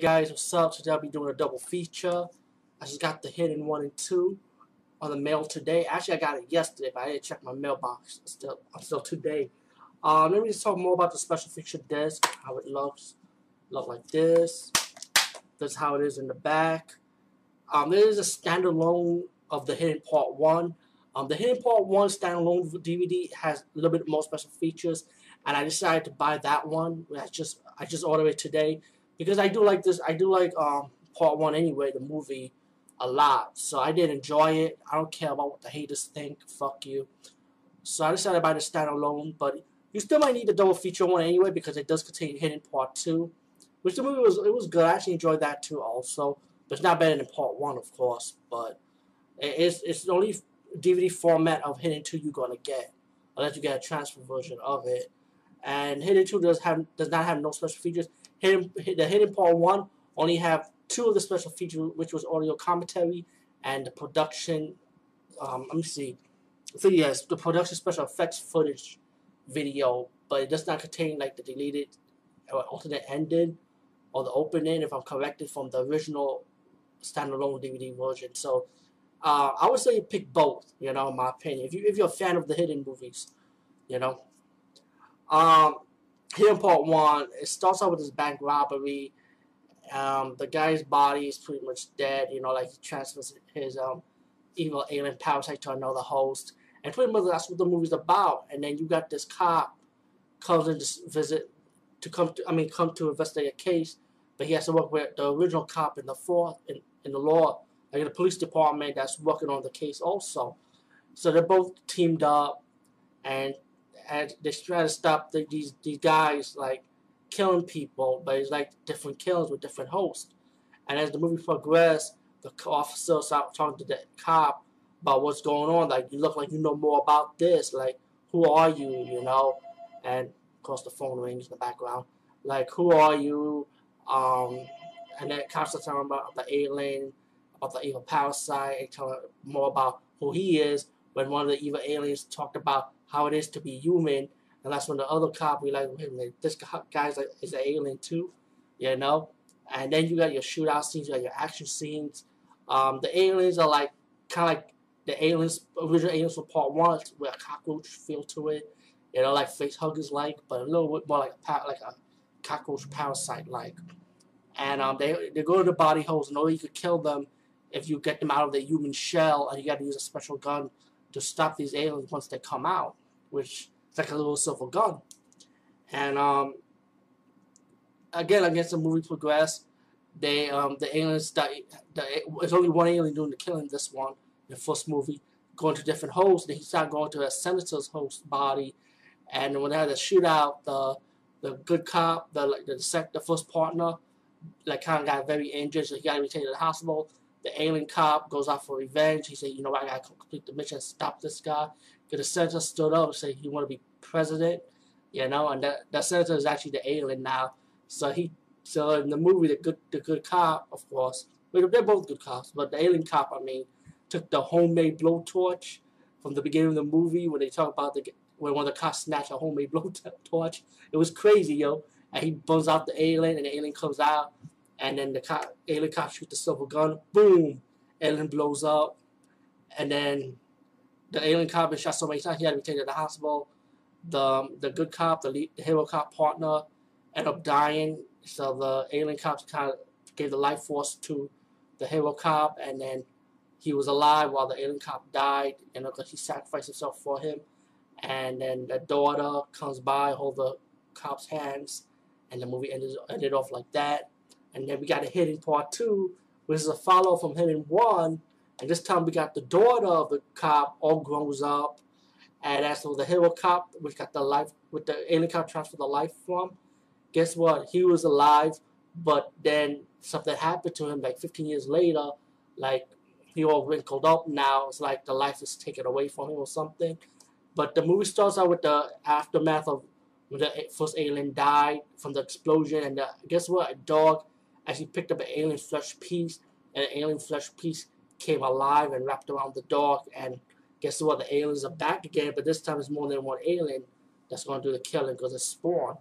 Guys, what's up? Today I'll be doing a double feature. I just got the hidden one and two on the mail today. Actually, I got it yesterday, but I didn't check my mailbox still until today. Um, let me just talk more about the special feature disc, how it looks. Look like this. That's how it is in the back. Um, there is a standalone of the hidden part one. Um, the hidden part one standalone DVD has a little bit more special features, and I decided to buy that one. I just I just ordered it today because I do like this. I do like um, part one anyway, the movie, a lot. So I did enjoy it. I don't care about what the haters think. Fuck you. So I decided to buy the standalone, but you still might need the double feature one anyway because it does contain hidden part two, which the movie was it was good. I actually enjoyed that too also, but it's not better than part one of course. But it's it's the only DVD format of hidden two you're gonna get, unless you get a transfer version of it. And hidden two does have does not have no special features. Hidden, the Hidden Part 1 only have two of the special features, which was audio commentary and the production, um, let me see, so yes, the production special effects footage video, but it does not contain like the deleted or alternate ending or the opening, if I'm corrected from the original standalone DVD version. So uh, I would say pick both, you know, in my opinion. If, you, if you're a fan of the hidden movies, you know. Um, here in part one, it starts out with this bank robbery. Um, the guy's body is pretty much dead. You know, like he transfers his um, evil alien parasite to another host, and pretty much that's what the movie's about. And then you got this cop comes to visit to come to, I mean, come to investigate a case, but he has to work with the original cop in the fourth in, in the law, like the police department that's working on the case also. So they're both teamed up, and and they try to stop the, these these guys like killing people, but it's like different killings with different hosts. And as the movie progresses, the officer start talking to the cop about what's going on. Like you look like you know more about this. Like who are you? You know, and of course the phone rings in the background. Like who are you? Um, and then cops are telling about the alien, about the evil parasite, and telling more about who he is. When one of the evil aliens talked about how it is to be human. And that's when the other cop realized, wait a minute, this guy's like, is an alien too, you know? And then you got your shootout scenes, you got your action scenes. Um, the aliens are like, kind of like the aliens, original aliens from part one, with a cockroach feel to it. You know, like face huggers like, but a little bit more like a, like a cockroach parasite like. And um, they, they go to the body holes and only you could kill them if you get them out of their human shell and you got to use a special gun to stop these aliens once they come out, which is like a little silver gun. And um, again, against the movie progress, they um, the aliens that it's only one alien doing the killing. This one, the first movie, going to different hosts. Then he started going to a senator's host body, and when they had the shootout, the the good cop, the like the sec, the first partner, like kind of got very injured, so he got to be taken to the hospital the alien cop goes out for revenge. He said, you know, I gotta complete the mission, stop this guy. The senator stood up and said he want to be president, you know, and that, that senator is actually the alien now. So he, so in the movie, the good, the good cop, of course, well, they're both good cops, but the alien cop, I mean, took the homemade blowtorch from the beginning of the movie when they talk about the when one of the cops snatched a homemade blowtorch. It was crazy, yo. And he burns out the alien, and the alien comes out and then the cop, alien cop shoots the silver gun, boom, alien blows up, and then the alien cop been shot so many times he had to be taken to the hospital. The um, the good cop, the, lead, the hero cop partner, ended up dying. So the alien cops kind of gave the life force to the hero cop, and then he was alive while the alien cop died, and because he sacrificed himself for him. And then the daughter comes by, hold the cop's hands, and the movie ended ended off like that. And then we got a hidden part two, which is a follow from hidden one. And this time we got the daughter of the cop all grows up. And as for the hero cop, which got the life with the alien cop transfer the life from, guess what? He was alive, but then something happened to him like 15 years later. Like he all wrinkled up now. It's like the life is taken away from him or something. But the movie starts out with the aftermath of when the first alien died from the explosion, and the, guess what? A dog actually picked up an alien flesh piece, and an alien flesh piece came alive and wrapped around the dog. And guess what? The aliens are back again, but this time it's more than one alien that's going to do the killing because it's spawn,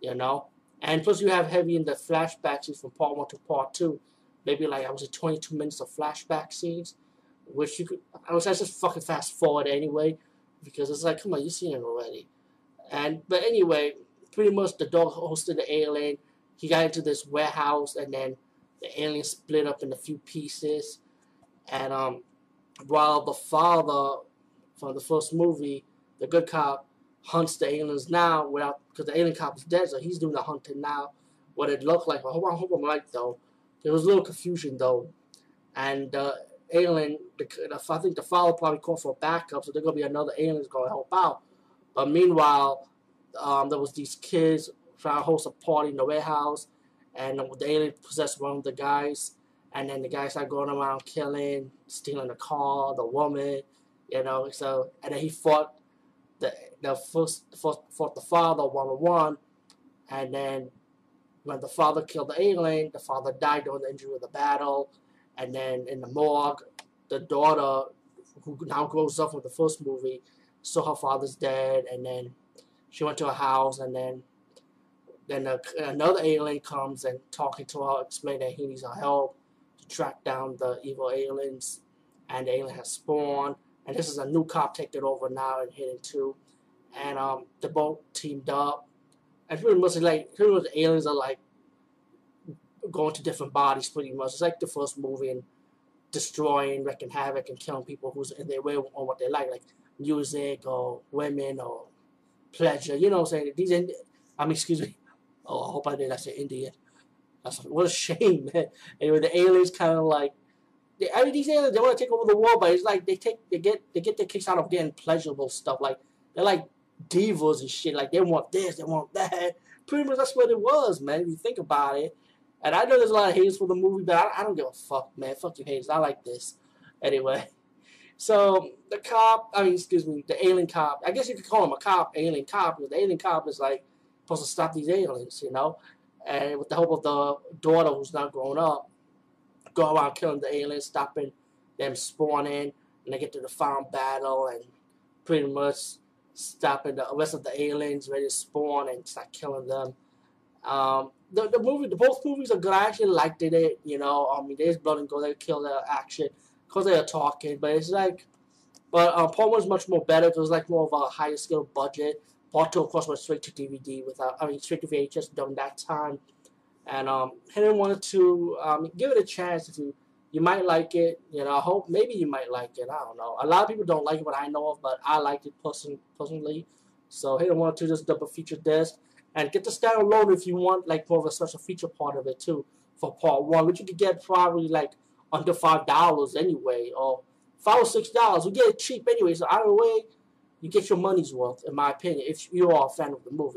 you know. And plus, you have heavy in the flashback scenes from part one to part two. Maybe like I was it 22 minutes of flashback scenes, which you could. I was just fucking fast forward anyway, because it's like, come on, you've seen it already. And but anyway, pretty much the dog hosted the alien. He got into this warehouse, and then the alien split up in a few pieces. And um, while the father from the first movie, the good cop, hunts the aliens now without because the alien cop is dead, so he's doing the hunting now. What it looked like, I hope, I hope I'm right though. There was a little confusion though, and uh, alien, the, I think the father probably called for backup, so there's gonna be another aliens going to help out. But meanwhile, um, there was these kids trying to host a party in the warehouse, and the alien possessed one of the guys, and then the guys started going around killing, stealing the car, the woman, you know. So and then he fought the the first fought, fought the father one on one, and then when the father killed the alien, the father died during the injury of the battle, and then in the morgue, the daughter who now grows up from the first movie saw her father's dead, and then she went to her house, and then then a, another alien comes and talking to her, explaining that he needs her help track down the evil aliens, and the alien has spawned, and this is a new cop taking over now and hidden two, and um, they both teamed up, and pretty much like pretty much the aliens are like going to different bodies pretty much. It's like the first movie and destroying, wrecking havoc, and killing people who's in their way on what they like, like music or women or pleasure. You know what I'm saying? These, I mean, excuse me. Oh, I hope I did. I said Indian. That's what a shame, man. Anyway, the aliens kind of like. They, I mean, these aliens they want to take over the world, but it's like they take they get they get their kicks out of getting pleasurable stuff. Like they're like divas and shit. Like they want this, they want that. Pretty much that's what it was, man. If you think about it. And I know there's a lot of haters for the movie, but I, I don't give a fuck, man. Fuck you haters. I like this. Anyway. So the cop, I mean, excuse me, the alien cop. I guess you could call him a cop, alien cop, because the alien cop is like supposed to stop these aliens, you know, and with the help of the daughter who's not grown up, go around killing the aliens, stopping them spawning, and they get to the final battle and pretty much stopping the rest of the aliens ready to spawn and start killing them. Um, the the movie, the both movies are good. I actually liked it. You know, I mean, there's blood and gore, they kill the action because they are talking, but it's like, but uh, one is much more better. It was like more of a higher scale budget. Two, of course, was straight to DVD without, I mean, straight to VHS during that time. And um, Henry wanted to um, give it a chance. If you you might like it, you know. I hope maybe you might like it. I don't know. A lot of people don't like it, what I know of, but I liked it person personally. So Henry wanted to just double feature this and get the standalone if you want like more of a special feature part of it too for part one, which you could get probably like under five dollars anyway, or five or six dollars. We get it cheap anyway, so either way, you get your money's worth, in my opinion, if you are a fan of the movie.